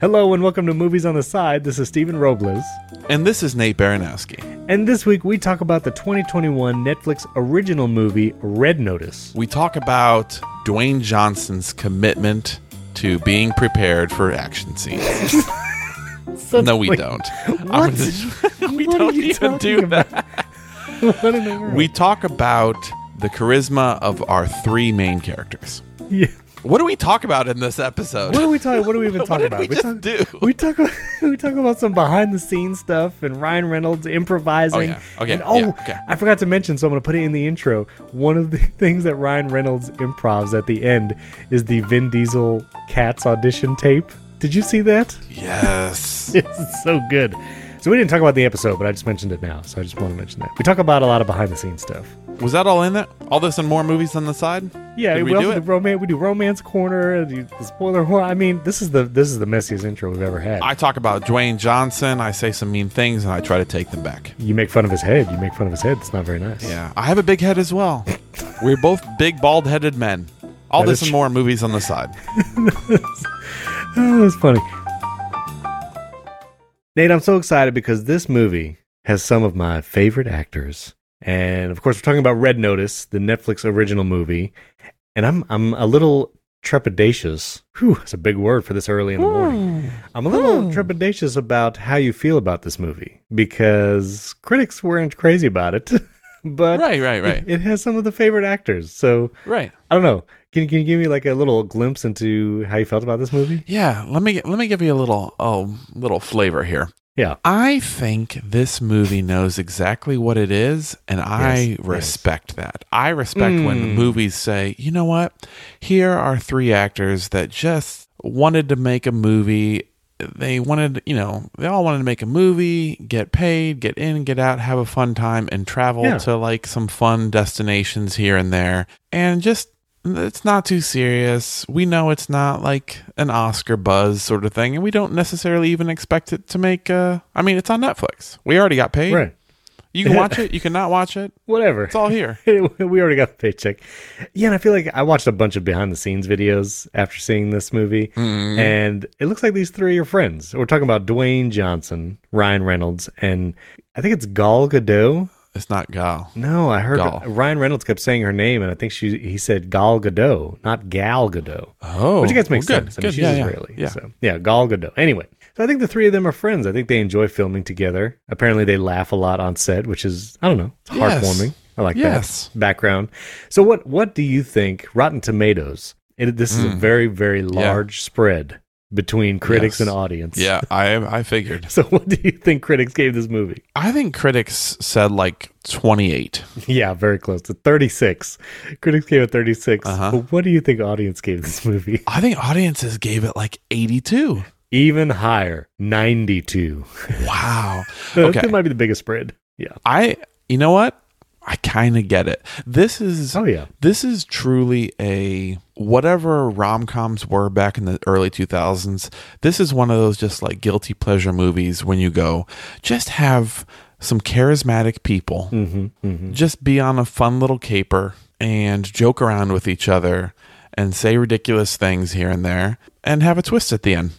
Hello and welcome to Movies on the Side. This is Stephen Robles. And this is Nate Baranowski. And this week we talk about the 2021 Netflix original movie Red Notice. We talk about Dwayne Johnson's commitment to being prepared for action scenes. So, no, we wait, don't. What? we What don't even do about? that. What in the world? We talk about the charisma of our three main characters. Yeah. What do we talk about in this episode? What are we talking? What do we even What talk did about? we just talk, do? We talk. About, we talk about some behind the scenes stuff and Ryan Reynolds improvising. Oh, yeah. Okay, And, oh, yeah, okay. I forgot to mention, so I'm going to put it in the intro. One of the things that Ryan Reynolds improvs at the end is the Vin Diesel Cats audition tape. Did you see that? Yes. It's so good. So we didn't talk about the episode, but I just mentioned it now, so I just want to mention that. We talk about a lot of behind the scenes stuff. Was that all in that? All this and more movies on the side? Yeah, Did we also do it? romance. We do romance corner, the, spoiler horror. I mean, this is the this is the messiest intro we've ever had. I talk about Dwayne Johnson. I say some mean things and I try to take them back. you make fun of his head. You make fun of his head. It's not very nice. Yeah, I have a big head as well. We're both big, bald headed men. All That this is and more movies on the side. Oh, that's funny. Nate, I'm so excited because this movie has some of my favorite actors. And of course, we're talking about Red Notice, the Netflix original movie. And I'm I'm a little trepidatious. Whew, that's a big word for this early in the morning. Hmm. I'm a little hmm. trepidatious about how you feel about this movie because critics weren't crazy about it. but Right, right, right. It, it has some of the favorite actors. So Right. I don't know. Can, can you give me like a little glimpse into how you felt about this movie? Yeah, let me let me give you a little oh little flavor here. Yeah. I think this movie knows exactly what it is, and I Yes, yes. respect that. I respect when Mm. movies say, you know what? Here are three actors that just wanted to make a movie. They wanted, you know, they all wanted to make a movie, get paid, get in, get out, have a fun time, and travel Yeah. to like some fun destinations here and there. And just it's not too serious. We know it's not like an Oscar buzz sort of thing, and we don't necessarily even expect it to make. Uh, I mean, it's on Netflix. We already got paid. Right. You can watch it. You can not watch it. Whatever. It's all here. we already got the paycheck. Yeah, and I feel like I watched a bunch of behind the scenes videos after seeing this movie, Mm-hmm. and it looks like these three are friends. We're talking about Dwayne Johnson, Ryan Reynolds, and I think it's Gal Gadot. It's not Gal. No, I heard Gal. Ryan Reynolds kept saying her name, and I think she he said Gal Gadot, not Gal Gadot. Oh, Which I guess makes well, good, sense. I mean, she's Yeah, yeah, Israeli. yeah. So, yeah, Gal Gadot. Anyway, so I think the three of them are friends. I think they enjoy filming together. Apparently, they laugh a lot on set, which is, I don't know, it's Yes. heartwarming. I like Yes. that background. So, what what do you think? Rotten Tomatoes. It, this is a hmm. very, very large spread between critics. Yes. and audience. Yeah, I I figured. So, what do you think critics gave this movie? I think critics said like twenty eight. Yeah, very close to 36. Critics gave it 36. Uh-huh. But what do you think audience gave this movie? I think audiences gave it like eighty two. Even higher, 92. Wow. Okay. that might be the biggest spread. Yeah. I you know what? I kind of get it. This is Oh, yeah. this is truly a whatever rom-coms were back in the early 2000s. This is one of those just like guilty pleasure movies when you go just have some charismatic people Mm-hmm, just be on a fun little caper and joke around with each other and say ridiculous things here and there and have a twist at the end.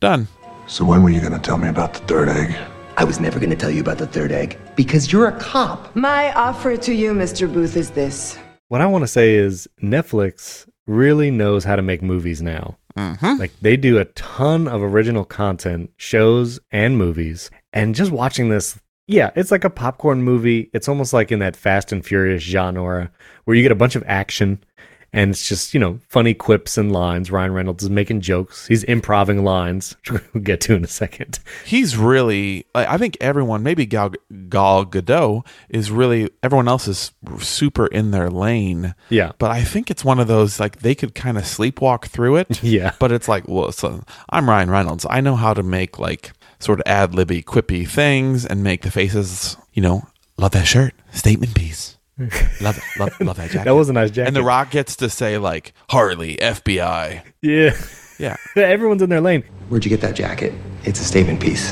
Done. So when were you gonna tell me about the third egg? I was never going to tell you about the third egg because you're a cop. My offer to you, Mr. Booth, is this. What I want to say is Netflix really knows how to make movies now. Mm-hmm. Like they do a ton of original content, shows and movies. And just watching this, yeah, it's like a popcorn movie. It's almost like in that Fast and Furious genre where you get a bunch of action and it's just, you know, funny quips and lines. Ryan Reynolds is making jokes. He's improving lines, which we'll get to in a second. He's really I think everyone, maybe Gal, Gal Gadot is really everyone else is super in their lane. Yeah. But I think it's one of those like they could kind of sleepwalk through it. Yeah. But it's like, well, so I'm Ryan Reynolds. I know how to make like sort of ad libby, quippy things and make the faces, you know, love that shirt, statement piece. love it, love, love that jacket. That was a nice jacket. And The Rock gets to say like Hartley, FBI. Yeah. Yeah. Everyone's in their lane. Where'd you get that jacket? It's a statement piece.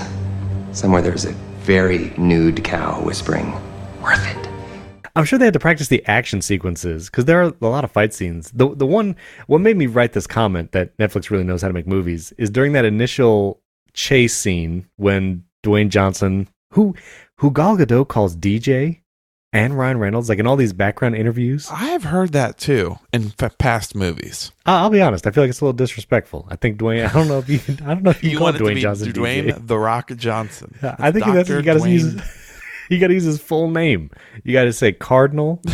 Somewhere there's a very nude cow whispering, worth it. I'm sure they had to practice the action sequences because there are a lot of fight scenes. The the one what made me write this comment that Netflix really knows how to make movies is during that initial chase scene when Dwayne Johnson, who who Gal Gadot calls DJ, and Ryan Reynolds, like in all these background interviews. I have heard that too in f- past movies. I- I'll be honest, I feel like it's a little disrespectful. I think Dwayne. I don't know if you. I don't know if you, You call want Dwayne Johnson Dwayne DJ. the Rock Johnson. I think that's you got to use. You got to use his full name. You got to say Cardinal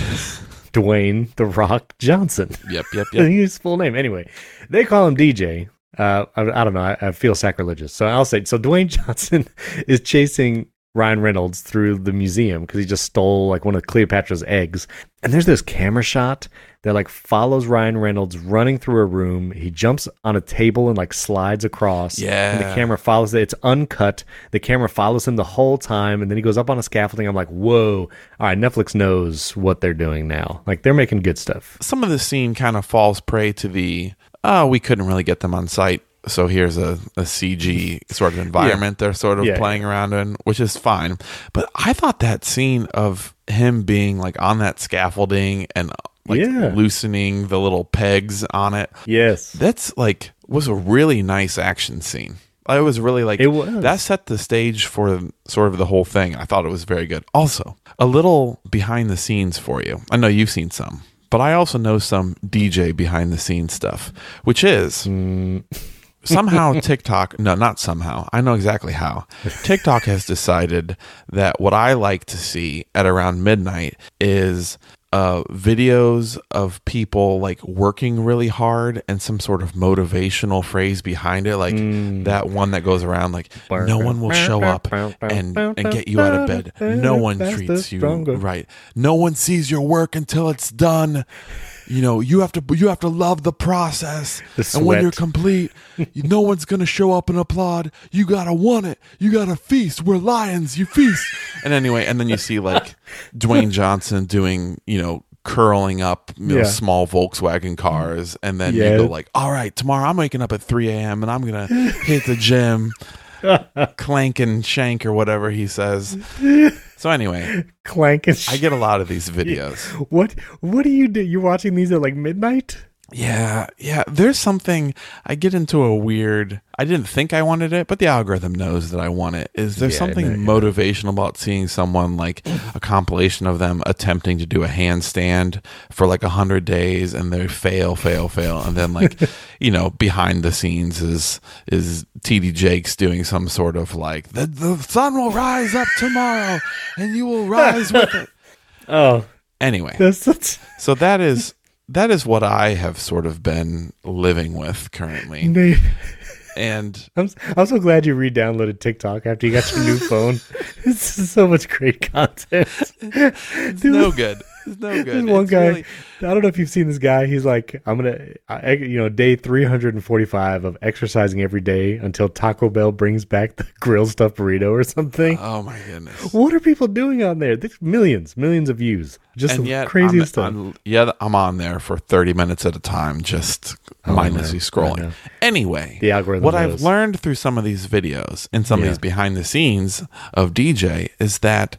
Dwayne the Rock Johnson. Yep, yep, yep. his full name. Anyway, they call him DJ. Uh, I, I don't know. I, I feel sacrilegious, so I'll say. So Dwayne Johnson is chasing Ryan Reynolds through the museum because he just stole like one of Cleopatra's eggs. And there's this camera shot that like follows Ryan Reynolds running through a room. He jumps on a table and like slides across. Yeah. And the camera follows it. It's uncut. The camera follows him the whole time, and then he goes up on a scaffolding. I'm like, whoa! All right, Netflix knows what they're doing now. Like they're making good stuff. Some of the scene kind of falls prey to the oh, we couldn't really get them on site. So here's a, a CG sort of environment they're sort of Yeah. playing around in, which is fine. But I thought that scene of him being like on that scaffolding and like Yeah. loosening the little pegs on it, Yes. that's like was a really nice action scene. It was really like It was. that set the stage for sort of the whole thing. I thought it was very good. Also, a little behind the scenes for you. I know you've seen some, but I also know some DJ behind the scenes stuff, which is Mm. somehow TikTok, no, not somehow. I know exactly how. TikTok has decided that what I like to see at around midnight is uh, videos of people like working really hard and some sort of motivational phrase behind it, like that one that goes around like "No one will show up and and get you out of bed. No one treats you right. No one sees your work until it's done." You know, you have to you have to love the process, The and when you're complete, no one's gonna show up and applaud. You gotta want it. You gotta feast. We're lions. You feast. And anyway, and then you see like Dwayne Johnson doing, you know, curling up you know, Yeah. small Volkswagen cars, and then Yeah. you go like, all right, tomorrow I'm waking up at 3 a.m. and I'm gonna hit the gym, clank and shank or whatever he says. So anyway, Clank and I get a lot of these videos. what? What do you do? You're watching these at like midnight? Yeah, yeah. There's something I get into a weird. I didn't think I wanted it, but the algorithm knows that I want it. Is there Yeah, something no, yeah. motivational about seeing someone like a compilation of them attempting to do a handstand for like a hundred days and they fail, fail, fail, and then like you know behind the scenes is is TD Jakes doing some sort of like the the sun will rise up tomorrow and you will rise with it. Oh, Anyway, so that is that is what I have sort of been living with currently. And I'm I'm so glad you re-downloaded TikTok after you got your new phone. This is so much great content. it's no good. It's no good. There's one It's guy. really- I don't know if you've seen this guy. He's like, I'm gonna, I, you know, day 345 of exercising every day until Taco Bell brings back the grilled stuffed burrito or something. oh my goodness. what are people doing on there? There's millions, millions of views. Just and the yet, craziest I'm, stuff. I'm- yeah, I'm on there for 30 minutes at a time, just mindlessly scrolling. Anyway, The algorithm what knows. I've learned through some of these videos and some Yeah. of these behind the scenes of DJ is that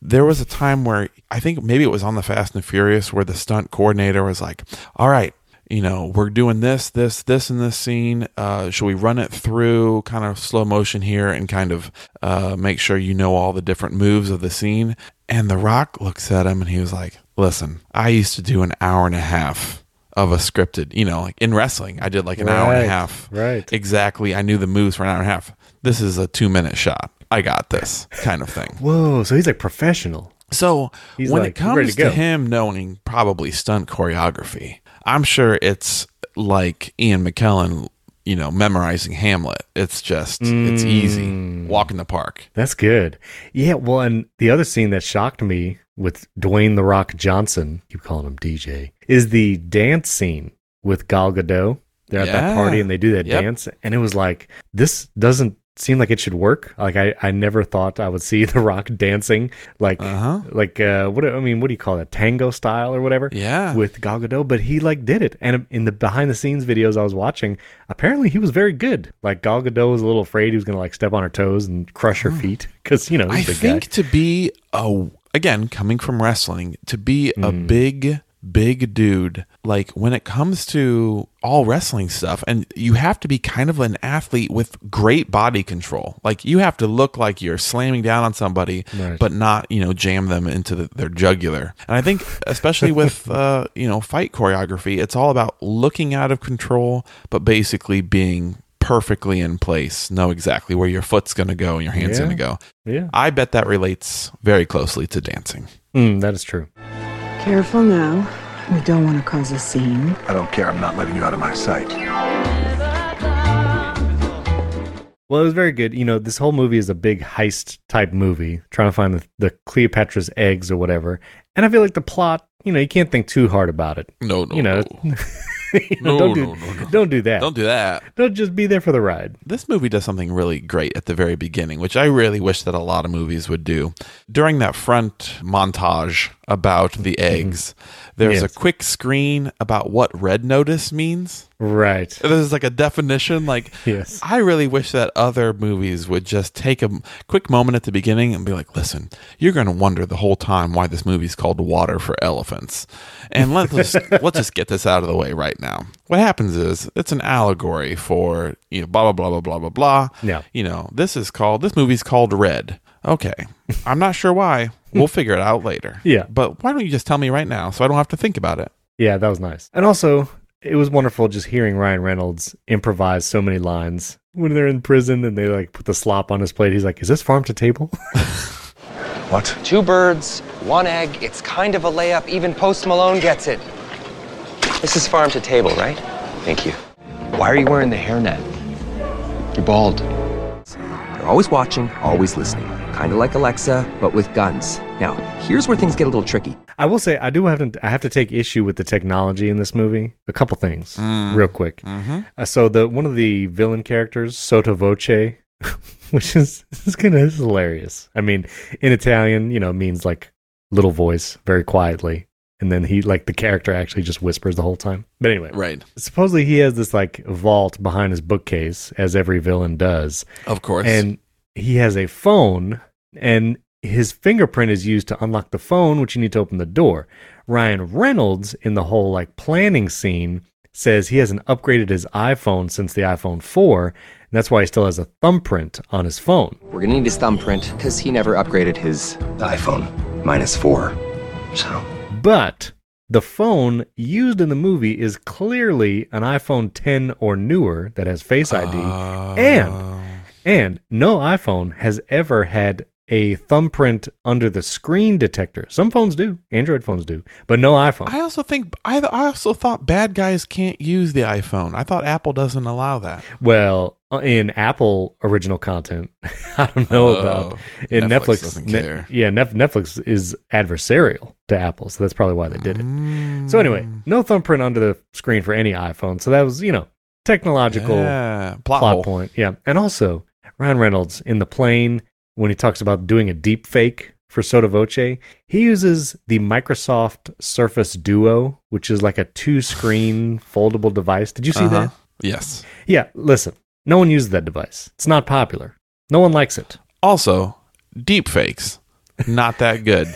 there was a time where I think maybe it was on the Fast and Furious where the stunt coordinator was like, "All right." You know, we're doing this, this, this in this scene. Uh, should we run it through kind of slow motion here and kind of uh, make sure you know all the different moves of the scene? And The Rock looks at him and he was like, Listen, I used to do an hour and a half of a scripted, you know, like in wrestling, I did like an hour and a half. right. Exactly. I knew the moves for an hour and a half. This is a two minute shot. I got this kind of thing. Whoa, so he's like professional. So He's when like, it comes to to, him knowing probably stunt choreography, I'm sure it's like Ian McKellen, you know, memorizing Hamlet. It's just it's Mm. easy. Walk in the park. That's good. Yeah, well, and the other scene that shocked me with Dwayne the Rock Johnson, keep calling him DJ, is the dance scene with Gal Gadot. They're at that party and they do that Yep. dance, and it was like this doesn't seem like it should work. Like I, I never thought I would see The Rock dancing like Uh-huh. like uh what do- I mean what do you call it tango style or whatever Yeah. with Gal Gadot, but he like did it. And in the behind the scenes videos I was watching, apparently he was very good. Like Gal Gadot was a little afraid he was gonna like step on her toes and crush her feet because you know I he's a big think guy. to be a again, coming from wrestling, to be a Mm. big, big dude, like when it comes to all wrestling stuff, and you have to be kind of an athlete with great body control. Like you have to look like you're slamming down on somebody, Right. but not, you know, jam them into the, their jugular. And I think, especially with, uh, you know, fight choreography, it's all about looking out of control, but basically being perfectly in place, know exactly where your foot's going to go and your hand's Yeah. going to go. Yeah. I bet that relates very closely to dancing. Mm, that is true. Careful now. We don't want to cause a scene. I don't care. I'm not letting you out of my sight. Well, it was very good. You know, this whole movie is a big heist type movie, trying to find the, the Cleopatra's eggs or whatever. And I feel like the plot, you know, you can't think too hard about it. No, no, you know, no. you know, No, don't do no, no, no. don't do that. Don't do that. Don't just be there for the ride. This movie does something really great at the very beginning, which I really wish that a lot of movies would do. During that front montage about the eggs, there's Mm-hmm. Yes. a quick screen about what red notice means. Right. There's like a definition. Like, Yes. I really wish that other movies would just take a quick moment at the beginning and be like, listen, you're going to wonder the whole time why this movie's called Water for Elephants. And let's just, let's just get this out of the way right now. What happens is it's an allegory for, you know, blah, blah, blah, blah, blah, blah, blah. Yeah. You know, this is called, this movie's called Red. Okay. I'm not sure why. We'll figure it out later. Yeah. But why don't you just tell me right now so I don't have to think about it? Yeah, that was nice. And also, it was wonderful just hearing Ryan Reynolds improvise so many lines when they're in prison and they like put the slop on his plate. He's like, "Is this farm to table?" What? Two birds, one egg. It's kind of a layup. Even Post Malone gets it. This is farm to table, right? Thank you. Why are you wearing the hairnet? You're bald. They're always watching, always listening. Kind of like Alexa, but with guns. Now, here's where things get a little tricky. I will say I do have to I have to take issue with the technology in this movie. A couple things, real quick. Uh, so the one of the villain characters, Sotto Voce, which is is kind of hilarious. I mean, in Italian, you know, means like little voice, very quietly, and then he like the character actually just whispers the whole time. But anyway, Right. supposedly he has this like vault behind his bookcase, as every villain does, Of course. and he has a phone and his fingerprint is used to unlock the phone which you need to open the door. Ryan reynolds in the whole like planning scene says he hasn't upgraded his iphone since the iphone 4 and that's why he still has a thumbprint on his phone. We're gonna need his thumbprint because he never upgraded his iPhone minus four. So, but the phone used in the movie is clearly an iphone 10 or newer that has face id and ah. And no iPhone has ever had a thumbprint under the screen detector. Some phones do, Android phones do, but no iPhone. I also think I, I also thought bad guys can't use the iPhone. I thought Apple doesn't allow that. well, uh, in Apple original content, I don't know Oh, about in Netflix Netflix. Ne- yeah, Nef- Netflix is adversarial to Apple, so that's probably why they did it. Mm. So anyway, no thumbprint under the screen for any iPhone. So that was, you know, technological Yeah, plot, plot point. Yeah. And also, Ryan Reynolds in the plane, when he talks about doing a deep fake for Sotto Voce, he uses the Microsoft Surface Duo, which is like a two screen foldable device. Did you see Uh-huh. that? Yes. Yeah. Listen, no one uses that device. It's not popular. No one likes it. Also, deep fakes, not that good.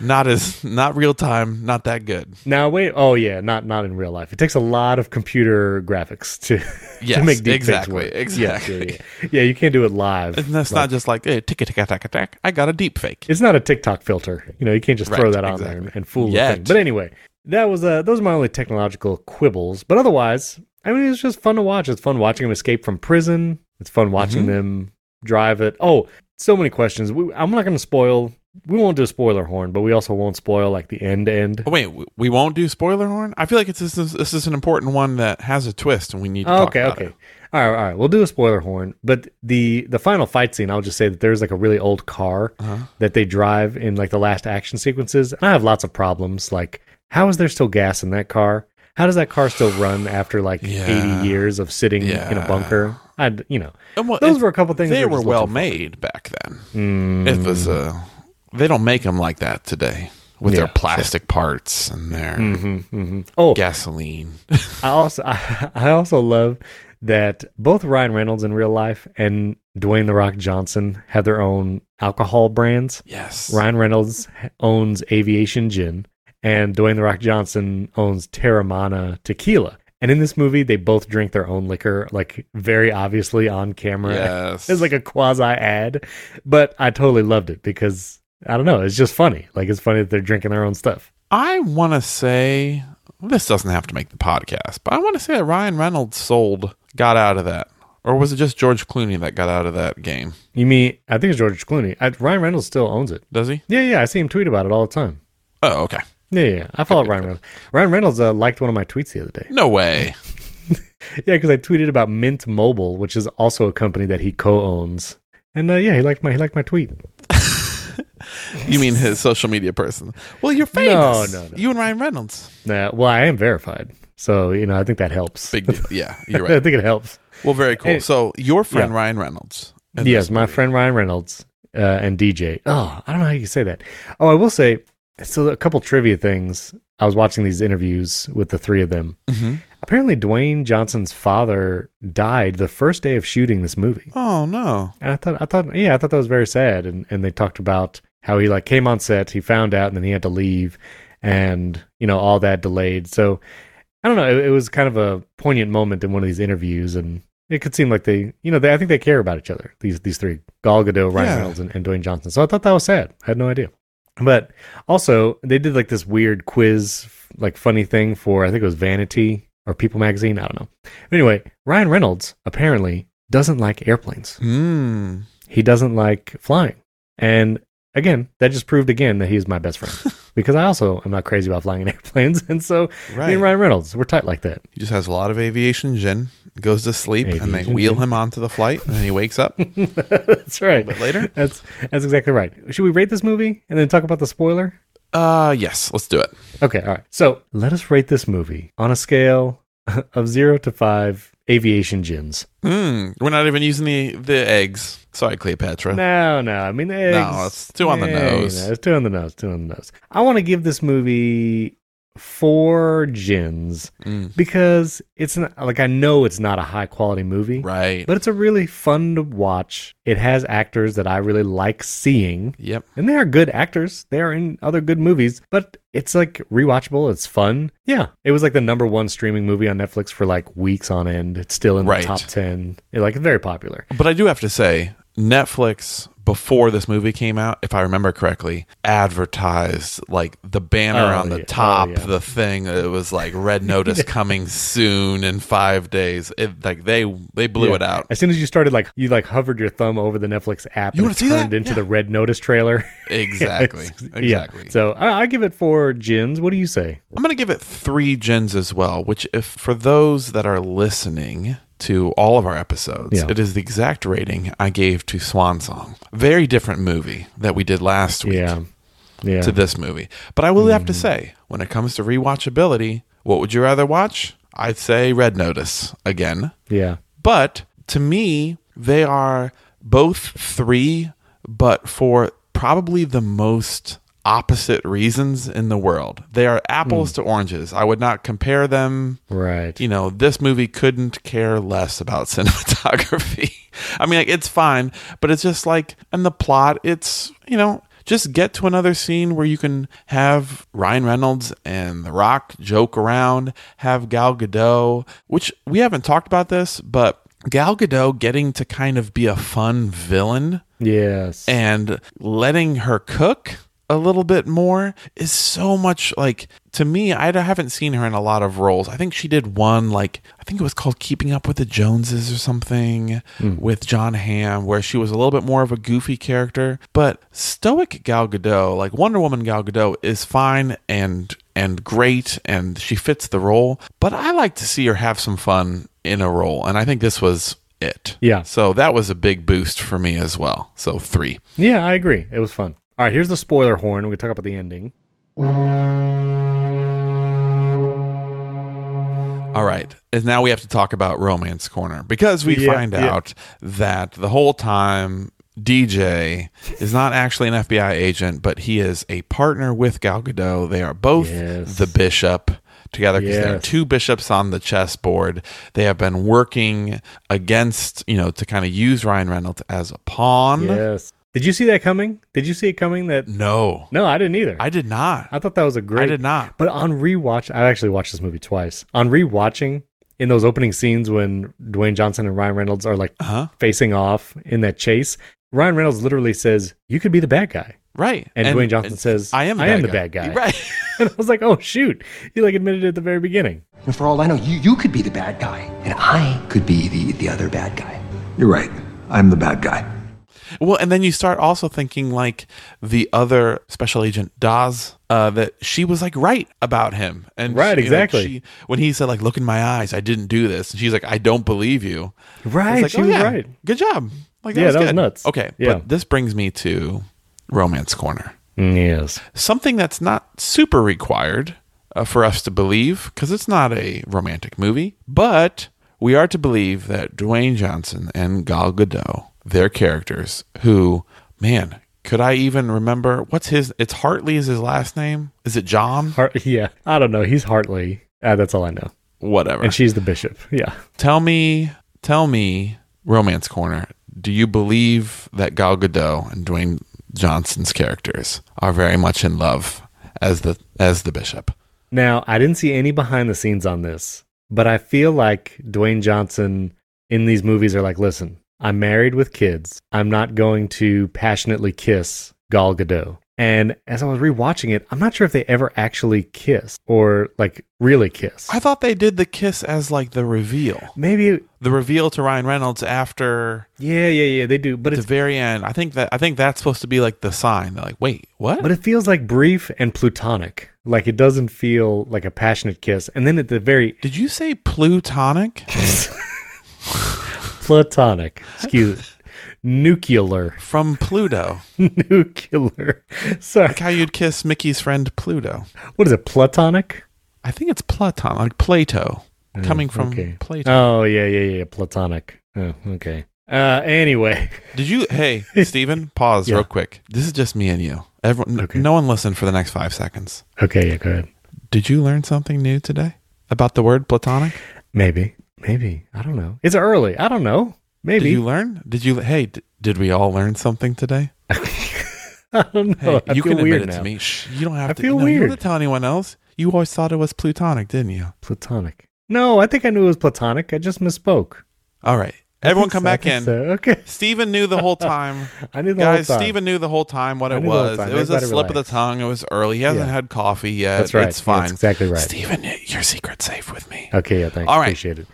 not as not real time. Not that good. Now wait, oh yeah, not not in real life. It takes a lot of computer graphics to, Yes, to make deep exactly, work. exactly. Yeah, yeah, yeah. Yeah, you can't do it live. And that's Like, not just like hey, tick tick tack tack. I got a deep fake. It's not a TikTok filter. You know, you can't just throw that on there and, and fool the thing. But anyway, that was uh, those are my only technological quibbles. But otherwise, I mean, it's just fun to watch. It's fun watching them escape from prison. It's fun watching Mhm. them drive it. Oh, so many questions. We, I'm not going to spoil. We won't do spoiler horn, but we also won't spoil like the end end. Oh, wait, we won't do spoiler horn. I feel like it's this is, this is an important one that has a twist, and we need to talk okay, about okay. it. All right, all right. We'll do a spoiler horn, but the the final fight scene, I'll just say that there's like a really old car Uh-huh. that they drive in like the last action sequences, and I have lots of problems. Like, how is there still gas in that car? How does that car still run after like Yeah. 80 years of sitting in a bunker? I'd, you know, well, those were a couple things. They were well made back then. Mm, It was uh, they don't make them like that today with Yeah, their sure. plastic parts and their mhm, mhm. Oh, gasoline. I also I, I also love that both Ryan Reynolds in real life and Dwayne the Rock Johnson have their own alcohol brands. Yes. Ryan Reynolds owns Aviation Gin, and Dwayne the Rock Johnson owns Teremana Tequila. And in this movie, they both drink their own liquor, like very obviously on camera. Yes. it's like a quasi ad, but I totally loved it because I don't know, it's just funny. Like it's funny that they're drinking their own stuff. I want to say this doesn't have to make the podcast, but I want to say that Ryan Reynolds sold got out of that, or was it just George Clooney that got out of that game? You mean I think it's George Clooney? I, Ryan Reynolds still owns it. Does he? Yeah, yeah, I see him tweet about it all the time. Oh, okay. Yeah, yeah, I follow Ryan Reynolds. Ryan Reynolds uh, liked one of my tweets the other day. No way. Yeah, because I tweeted about Mint Mobile, which is also a company that he co-owns. And uh, yeah, he liked my he liked my tweet. You mean his social media person? Well, you're famous. no, no. no. You and Ryan Reynolds. Nah, well, I am verified, so you know I think that helps. Big deal. Yeah, you're right. I think it helps. Well, very cool. So your friend yeah. Ryan Reynolds. yes, my movie. friend Ryan Reynolds uh, and DJ. Oh, I don't know how you say that. Oh, I will say so. A couple trivia things. I was watching these interviews with the three of them. Mhm. Apparently, Dwayne Johnson's father died the first day of shooting this movie. Oh no. And I thought, I thought, yeah, I thought that was very sad. And and they talked about how he like came on set, he found out, and then he had to leave, and you know all that delayed. So I don't know. It, it was kind of a poignant moment in one of these interviews, and it could seem like they, you know, they, I think they care about each other. These these three, Gal Gadot, Ryan Yeah. Reynolds, and, and Dwayne Johnson. So I thought that was sad. I had no idea. But also, they did like this weird quiz, like funny thing for I think it was Vanity or People Magazine. I don't know. Anyway, Ryan Reynolds apparently doesn't like airplanes Hmm. he doesn't like flying. And again, that just proved again that he's my best friend because I also am not crazy about flying in airplanes. And so me and Ryan Reynolds, we're tight like that. He just has a lot of aviation gin, goes to sleep, and they wheel gin. him onto the flight, and then he wakes up. that's right. bit later? That's that's exactly right. Should we rate this movie and then talk about the spoiler? Uh, yes, let's do it. Okay, all right. So let us rate this movie on a scale of zero to five aviation gins. Hmm. We're not even using the the eggs. Sorry, Cleopatra. No, no. I mean, the eggs, No, it's two on the nose. it's two on the nose. Two on the nose. I want to give this movie four gins Mm. because it's not like I know it's not a high quality movie, Right. but it's a really fun to watch. It has actors that I really like seeing. Yep. And they are good actors. They are in other good movies, but it's like rewatchable. It's fun. Yeah. It was like the number one streaming movie on Netflix for like weeks on end. It's still in Right. the top 10. It, like, very popular. But I do have to say, Netflix before this movie came out, if I remember correctly, advertised like the banner Oh, on the yeah. Oh, top, Oh, yeah. the thing. It was like red notice coming soon in five days. It like they they blew Yeah. it out. As soon as you started, like, you like hovered your thumb over the Netflix app You and wanna it see that? turned into Yeah. the red notice trailer. Exactly. Yeah. Exactly. So I, I give it four gins. What do you say? I'm going to give it three gins as well, which, if for those that are listening to all of our episodes, Yeah. it is the exact rating I gave to Swan Song. Very different movie that we did last week Yeah. Yeah. to this movie. But I will have to mm-hmm. say, when it comes to rewatchability, what would you rather watch? I'd say Red Notice again. yeah. But to me, they are both three, but for probably the most opposite reasons in the world. They are apples hmm. to oranges. I would not compare them. Right. You know, this movie couldn't care less about cinematography. I mean, like, it's fine, but it's just like, and the plot, it's, you know, just get to another scene where you can have Ryan Reynolds and The Rock joke around, have Gal Gadot, which we haven't talked about this, but Gal Gadot getting to kind of be a fun villain yes. and letting her cook a little bit more is so much like to me I haven't seen her in a lot of roles. I think she did one like I think it was called Keeping Up with the Joneses or something hmm. with Jon Hamm where she was a little bit more of a goofy character, but stoic Gal Gadot, like Wonder Woman Gal Gadot is fine and and great and she fits the role, but I like to see her have some fun in a role and I think this was it. Yeah. So that was a big boost for me as well. So 3. yeah, I agree. It was fun. All right, here's the spoiler horn. We're going to talk about the ending. All right. And now we have to talk about Romance Corner because we Yeah, find yeah. out that the whole time DJ is not actually an FBI agent, but he is a partner with Gal Gadot. They are both Yes. the bishop together because they're two bishops on the chessboard. They have been working against, you know, to kind of use Ryan Reynolds as a pawn. Yes. Did you see that coming? Did you see it coming? That No, no, I didn't either. I did not. I thought that was a great. I did not. But on rewatch, I actually watched this movie twice. On rewatching, in those opening scenes when Dwayne Johnson and Ryan Reynolds are like Uh-huh. facing off in that chase, Ryan Reynolds literally says, "You could be the bad guy," Right. and, Dwayne Johnson says, I am the, I bad, am the guy. bad guy." Right. and I was like, "Oh shoot!" He like admitted it at the very beginning. And for all I know, you, you could be the bad guy, and I could be the, the other bad guy. You're right. I'm the bad guy. Well, and then you start also thinking like the other special agent Das, uh, that she was like right about him, and Right, she- like, exactly. she- when he said like, "Look in my eyes, I didn't do this," and she's like, "I don't believe you." Right, like, she "Oh, was yeah, right. Good job. Like, that Yeah, was that was nuts. Okay, Yeah. but this brings me to romance corner. Mm, Yes. Something that's not super required uh, for us to believe because it's not a romantic movie, but we are to believe that Dwayne Johnson and Gal Gadot, their characters, who, man, could I even remember what's his? It's Hartley is his last name. Is it John? Hart- yeah, I don't know. He's Hartley. Uh, that's all I know. Whatever. And she's the bishop. Yeah. tell me, tell me, romance corner. Do you believe that Gal Gadot and Dwayne Johnson's characters are very much in love as the as the bishop? Now, I didn't see any behind the scenes on this, but I feel like Dwayne Johnson in these movies are like, listen, I'm married with kids. I'm not going to passionately kiss Gal Gadot. And as I was rewatching it, I'm not sure if they ever actually kiss or like really kiss. I thought they did the kiss as like the reveal. Maybe, The reveal to Ryan Reynolds after yeah, yeah, yeah, they do. But it's at the very end. I think that I think that's supposed to be like the sign. They're like, wait, what? but it feels like brief and plutonic. Like it doesn't feel like a passionate kiss. And then at the very Did you say plutonic? platonic, excuse nuclear, From Pluto. nuclear. Sorry, Like how you'd kiss Mickey's friend Pluto. what is it? Platonic? I think it's Platon, like Plato. Coming from Mm, okay. Plato. Oh yeah, yeah, yeah, platonic. Oh, okay. Uh, anyway, Did you? Hey, Stephen, pause Yeah. real quick. This is just me and you. Everyone, Okay. no one listen for the next five seconds. okay, yeah, go ahead. Did you learn something new today about the word platonic? Maybe, maybe I don't know. It's early. I don't know. Maybe Did you learn? Did you? Hey, d- did we all learn something today? I don't know. Hey, I you can admit weird it now. to me. Shh, you don't have I to. feel no, You don't weird. have to tell anyone else. You always thought it was plutonic, didn't you? Platonic. No, I think I knew it was platonic. I just misspoke. All right, everyone, come so, back in. so. Okay. Stephen knew the whole time. I knew the Guys, whole time. Stephen knew the whole time what I it knew the whole was. It was a slip of the tongue. It was early. He hasn't Yeah. had coffee yet. That's right. It's fine. that's exactly right. Stephen, your secret's safe with me. Okay, yeah, thanks. All right. Appreciate it.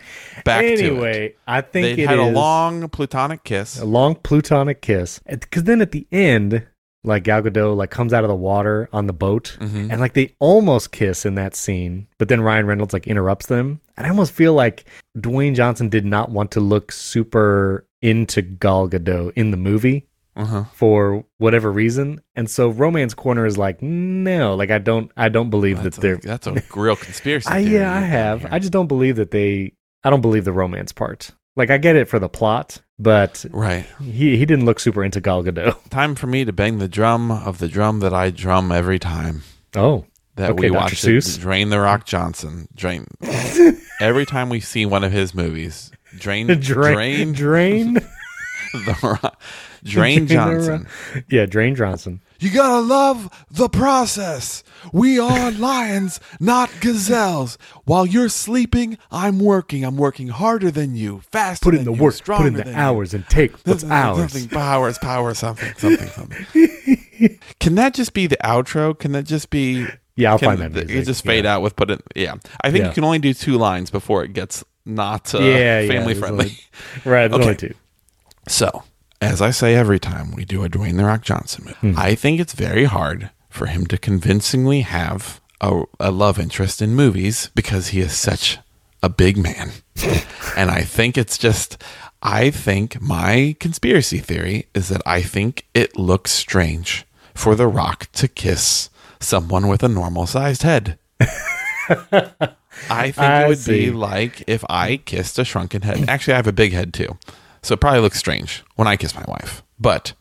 Back to it. anyway, I think They it had a long plutonic kiss. a long plutonic kiss. Because then at the end, like Gal Gadot like comes out of the water on the boat, Mhm. and like they almost kiss in that scene, but then Ryan Reynolds like interrupts them, and I almost feel like Dwayne Johnson did not want to look super into Gal Gadot in the movie Uh-huh. for whatever reason, and so Romance Corner is like, no, like I don't, I don't believe that they're. that's a real conspiracy. I, yeah, I have. here. I just don't believe that they. I don't believe the romance part. Like I get it for the plot, but right. he he didn't look super into Gal Gadot. Time for me to bang the drum of the drum that I drum every time Oh, that Okay, we Dr. watch it. Seuss. Drain the Rock Johnson. Drain. every time we see one of his movies, drain, drain, drain, drain, the Rock, Drain Johnson. Yeah, Drain Johnson. You gotta love the process. We are lions, not gazelles. While you're sleeping, I'm working. I'm working harder than you, faster. Put in than the you, work, put in the than hours, and take You. what's ours. Something powers, power, something, something, something. Can that just be the outro? Can that just be? Yeah, I'll can find that the- music, It just fade yeah. out with put it. Yeah, I think Yeah. you can only do two lines before it gets not uh, Yeah, yeah, family there's friendly. only- Right, there's Okay. only two. So, as I say every time we do a Dwayne the Rock Johnson movie, Hmm. I think it's very hard for him to convincingly have a, a love interest in movies because he is such a big man. and I think it's just, I think my conspiracy theory is that I think it looks strange for The Rock to kiss someone with a normal sized head. I think I it would see. be like if I kissed a shrunken head. Actually, I have a big head too. So it probably looks strange when I kiss my wife. But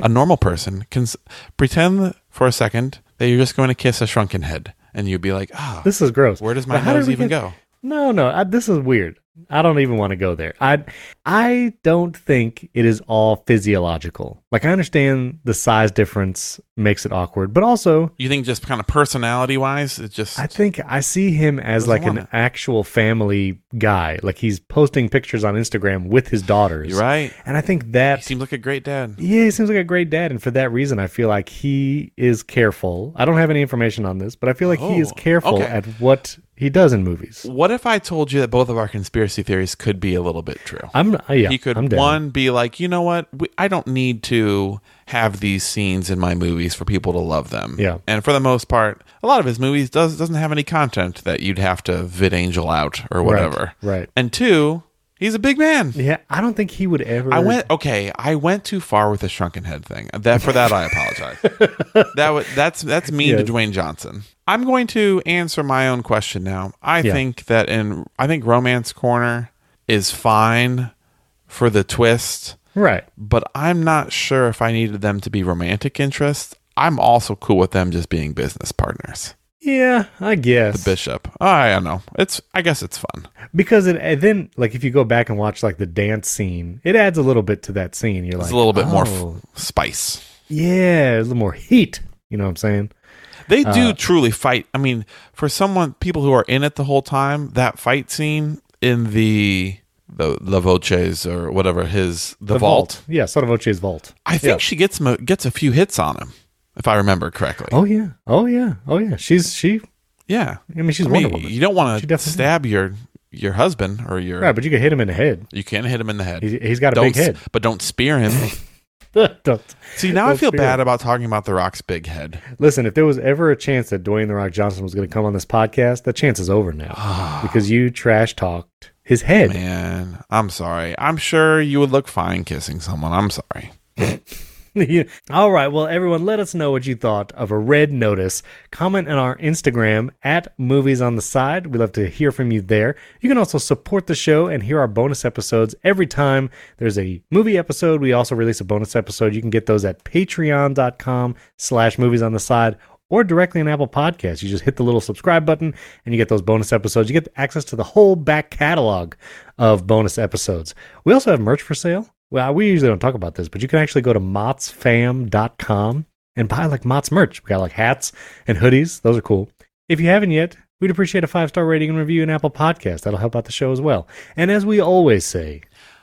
a normal person can s- pretend for a second that you're just going to kiss a shrunken head. and you'd be like, oh, This is gross. where does my But how did nose we even get- go? No, no, I, this is weird. I don't even want to go there. I I don't think it is all physiological. Like I understand the size difference makes it awkward, but also You think just kind of personality wise, it just I think I see him as like an it. actual family guy. Like he's posting pictures on Instagram with his daughters. you're right. And I think He that seems like a great dad. yeah, he seems like a great dad, and for that reason, I feel like he is careful. I don't have any information on this, but I feel like he is Oh, careful okay. at what he does in movies. What if I told you that both of our conspiracy theories could be a little bit true? I'm uh, yeah, he could I'm down. one be like, you know what? We, I don't need to have these scenes in my movies for people to love them. Yeah. and for the most part, a lot of his movies does doesn't have any content that you'd have to VidAngel out or whatever. right. And two, he's a big man. Yeah, I don't think he would ever. I went okay. I went too far with the shrunken head thing. That for that I apologize. that was that's that's mean Yes. to Dwayne Johnson. I'm going to answer my own question now. I Yeah. think that in I think Romance Corner is fine for the twist, right. but I'm not sure if I needed them to be romantic interests. I'm also cool with them just being business partners. Yeah, I guess The bishop. I don't know. It's I guess it's fun. because it and then like if you go back and watch like the dance scene, it adds a little bit to that scene. You're It's like a little bit more oh, f- spice. yeah, a little more heat. You know what I'm saying? They do Uh, truly fight. I mean, for someone people who are in it the whole time, that fight scene in the the La Voces or whatever his the, vault, Yeah, Son of Oche's vault. I think Yeah. she gets gets a few hits on him, if I remember correctly. Oh yeah. Oh yeah. Oh yeah. She's she. yeah, I mean, she's I Wonder mean, Woman. you don't want to stab your your husband or your. Right, but you can hit him in the head. you can hit him in the head. He's, he's got a don't big head. but don't spear him. Don't. See, now I Don't feel bad him. about talking about The Rock's big head. Listen, if there was ever a chance that Dwayne the Rock Johnson was going to come on this podcast, that chance is over now because you trash talked his head. Man, I'm sorry. I'm sure you would look fine kissing someone. I'm sorry. All right. Well, everyone, let us know what you thought of a red notice. Comment on our Instagram at Movies on the Side. We'd love to hear from you there. You can also support the show and hear our bonus episodes every time there's a movie episode. We also release a bonus episode. You can get those at patreon.com slash movies on the side or directly on Apple Podcasts. You just hit the little subscribe button and you get those bonus episodes. You get access to the whole back catalog of bonus episodes. We also have merch for sale. Well, we usually don't talk about this, but you can actually go to motsfam.com and buy like Mott's merch. We got like hats and hoodies. Those are cool. If you haven't yet, we'd appreciate a five star rating and review in Apple Podcast. That'll help out the show as well. And as we always say,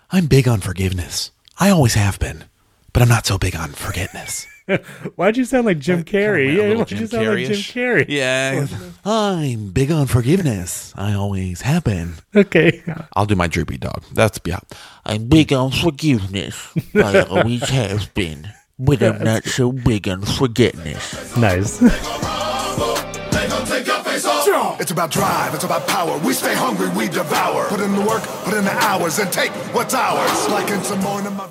I'm big on forgiveness. I always have been, but I'm not so big on forgetness. why'd you sound like Jim Carrey? Yeah, why'd you sound like Jim Carrey-ish. Yeah, I'm big on forgiveness. I always have been. Okay. I'll do my droopy dog. That's yeah. I'm big on forgiveness. I always have been. But I'm not so big on forgetness. Nice. It's about drive, it's about power. We stay hungry, we devour. Put in the work, put in the hours, and take what's ours. Like in some more in my